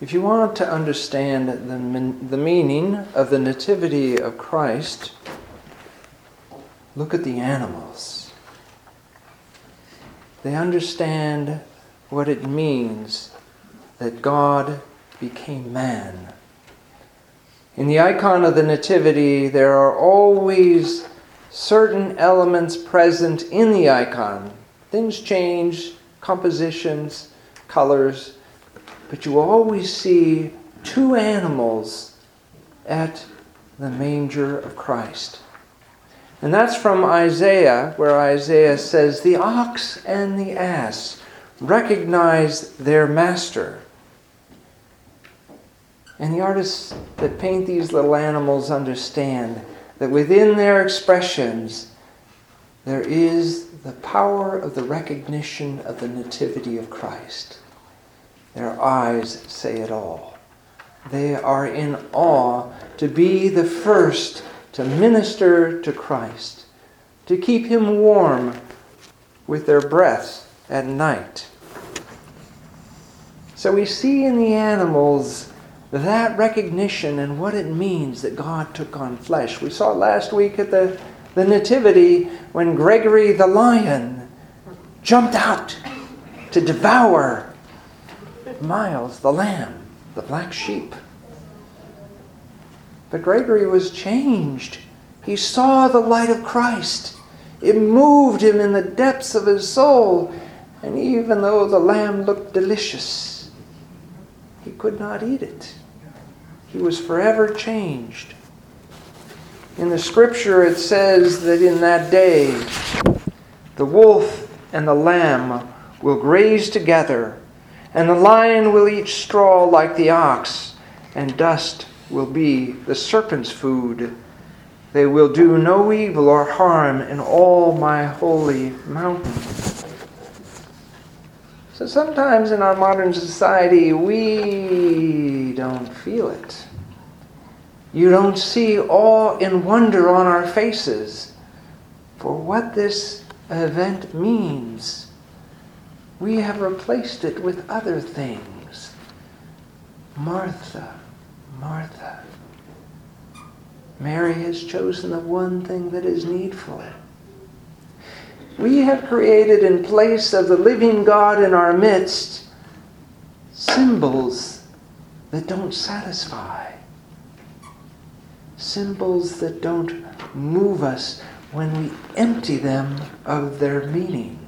If you want to understand the, the meaning of the Nativity of Christ, look at the animals. They understand what it means that God became man. In the icon of the Nativity, there are always certain elements present in the icon. Things change, compositions, colors but you always see two animals at the manger of Christ. And that's from Isaiah, where Isaiah says, The ox and the ass recognize their master. And the artists that paint these little animals understand that within their expressions there is the power of the recognition of the nativity of Christ. Their eyes say it all. They are in awe to be the first to minister to Christ, to keep him warm with their breaths at night. So we see in the animals that recognition and what it means that God took on flesh. We saw last week at the, the Nativity when Gregory the lion jumped out to devour Miles, the lamb, the black sheep. But Gregory was changed. He saw the light of Christ. It moved him in the depths of his soul. And even though the lamb looked delicious, he could not eat it. He was forever changed. In the scripture, it says that in that day, the wolf and the lamb will graze together and the lion will eat straw like the ox, and dust will be the serpent's food. They will do no evil or harm in all my holy mountain. So sometimes in our modern society, we don't feel it. You don't see awe and wonder on our faces for what this event means we have replaced it with other things. Martha, Martha. Mary has chosen the one thing that is needful. We have created in place of the living God in our midst symbols that don't satisfy, symbols that don't move us when we empty them of their meaning.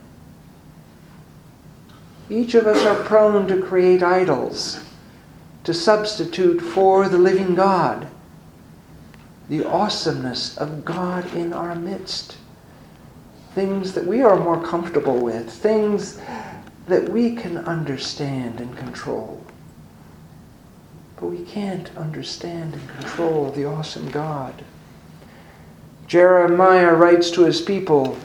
Each of us are prone to create idols, to substitute for the living God, the awesomeness of God in our midst. Things that we are more comfortable with, things that we can understand and control. But we can't understand and control the awesome God. Jeremiah writes to his people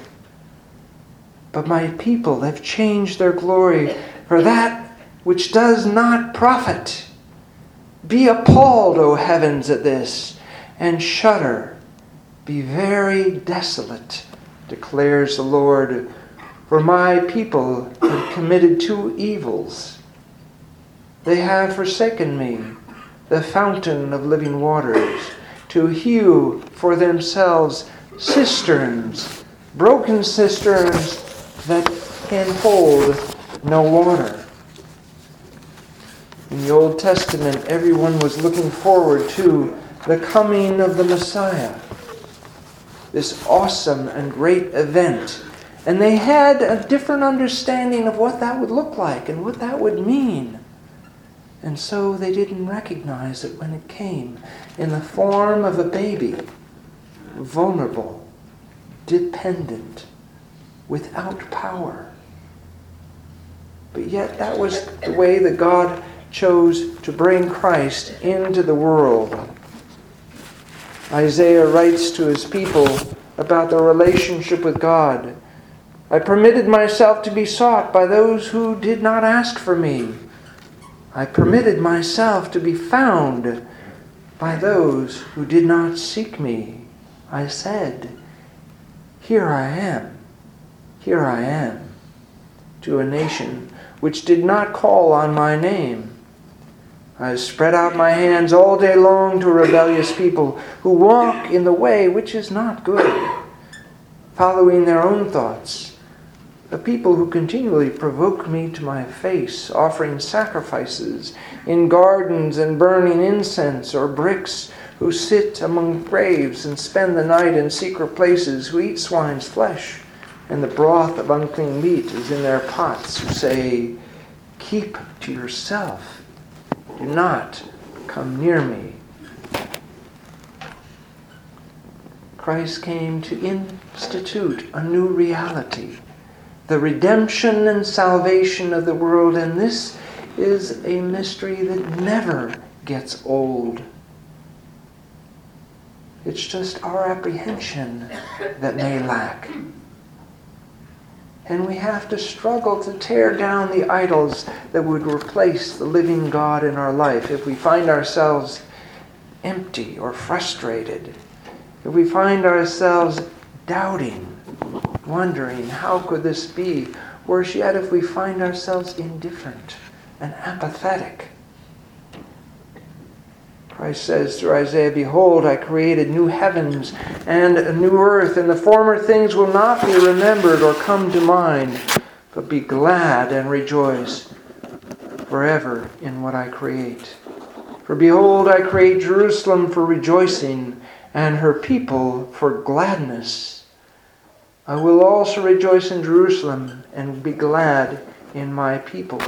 but my people have changed their glory for that which does not profit. Be appalled, O heavens, at this, and shudder. Be very desolate, declares the Lord, for my people have committed two evils. They have forsaken me, the fountain of living waters, to hew for themselves cisterns, broken cisterns that can hold no water. In the Old Testament, everyone was looking forward to the coming of the Messiah, this awesome and great event. And they had a different understanding of what that would look like and what that would mean. And so they didn't recognize it when it came in the form of a baby, vulnerable, dependent, without power. But yet, that was the way that God chose to bring Christ into the world. Isaiah writes to his people about their relationship with God. I permitted myself to be sought by those who did not ask for me. I permitted myself to be found by those who did not seek me. I said, Here I am. Here I am, to a nation which did not call on my name. I have spread out my hands all day long to rebellious people who walk in the way which is not good, following their own thoughts. A people who continually provoke me to my face, offering sacrifices in gardens and burning incense or bricks, who sit among graves and spend the night in secret places, who eat swine's flesh, and the broth of unclean meat is in their pots, who say, Keep to yourself do not come near me. Christ came to institute a new reality, the redemption and salvation of the world, and this is a mystery that never gets old. It's just our apprehension that may lack. And we have to struggle to tear down the idols that would replace the living God in our life if we find ourselves empty or frustrated. If we find ourselves doubting, wondering, how could this be? Worse yet, if we find ourselves indifferent and apathetic. Christ says through Isaiah, Behold, I created new heavens and a new earth, and the former things will not be remembered or come to mind, but be glad and rejoice forever in what I create. For behold, I create Jerusalem for rejoicing, and her people for gladness. I will also rejoice in Jerusalem and be glad in my people.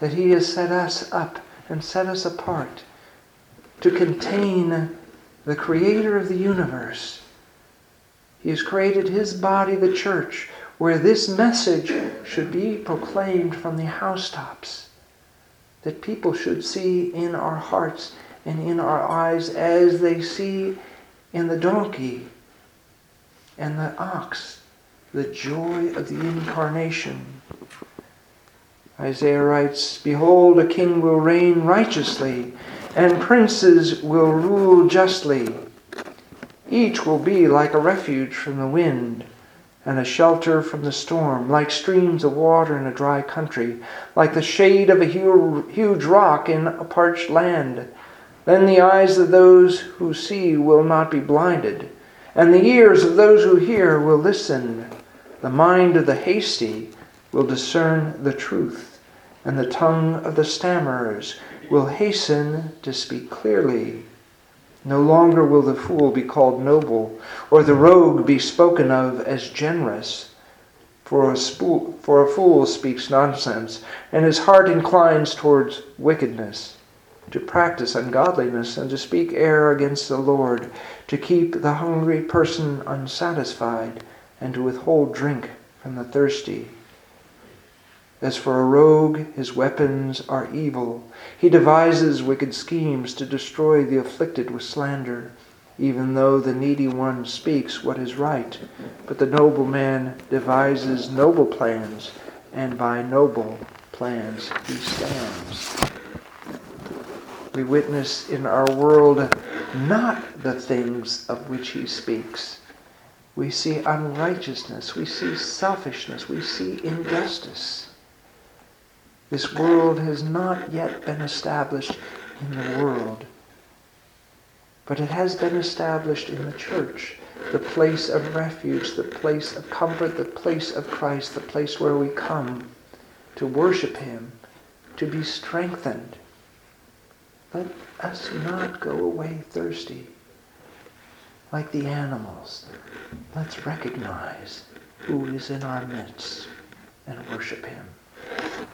That he has set us up and set us apart to contain the creator of the universe. He has created his body, the church, where this message should be proclaimed from the housetops, that people should see in our hearts and in our eyes as they see in the donkey and the ox the joy of the incarnation. Isaiah writes, Behold, a king will reign righteously, and princes will rule justly. Each will be like a refuge from the wind, and a shelter from the storm, like streams of water in a dry country, like the shade of a huge rock in a parched land. Then the eyes of those who see will not be blinded, and the ears of those who hear will listen. The mind of the hasty will discern the truth, and the tongue of the stammerers will hasten to speak clearly. No longer will the fool be called noble, or the rogue be spoken of as generous. For a, spool, for a fool speaks nonsense, and his heart inclines towards wickedness, to practice ungodliness, and to speak error against the Lord, to keep the hungry person unsatisfied, and to withhold drink from the thirsty. As for a rogue, his weapons are evil. He devises wicked schemes to destroy the afflicted with slander, even though the needy one speaks what is right. But the noble man devises noble plans, and by noble plans he stands. We witness in our world not the things of which he speaks. We see unrighteousness, we see selfishness, we see injustice. This world has not yet been established in the world, but it has been established in the church, the place of refuge, the place of comfort, the place of Christ, the place where we come to worship Him, to be strengthened. Let us not go away thirsty like the animals. Let's recognize who is in our midst and worship Him.